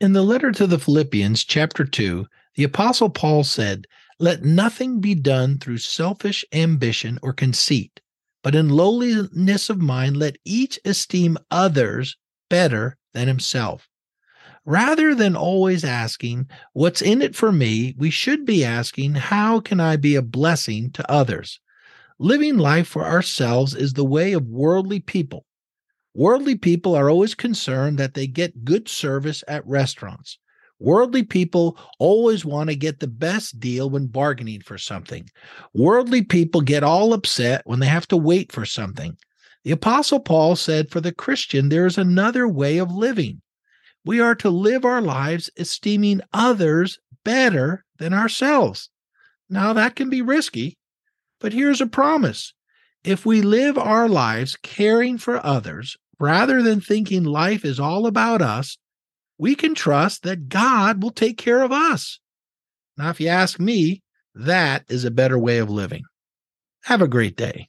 In the letter to the Philippians, chapter 2, the Apostle Paul said, Let nothing be done through selfish ambition or conceit, but in lowliness of mind, let each esteem others better than himself. Rather than always asking, What's in it for me? we should be asking, How can I be a blessing to others? Living life for ourselves is the way of worldly people. Worldly people are always concerned that they get good service at restaurants. Worldly people always want to get the best deal when bargaining for something. Worldly people get all upset when they have to wait for something. The Apostle Paul said for the Christian, there is another way of living. We are to live our lives esteeming others better than ourselves. Now, that can be risky, but here's a promise. If we live our lives caring for others, rather than thinking life is all about us, we can trust that God will take care of us. Now, if you ask me, that is a better way of living. Have a great day.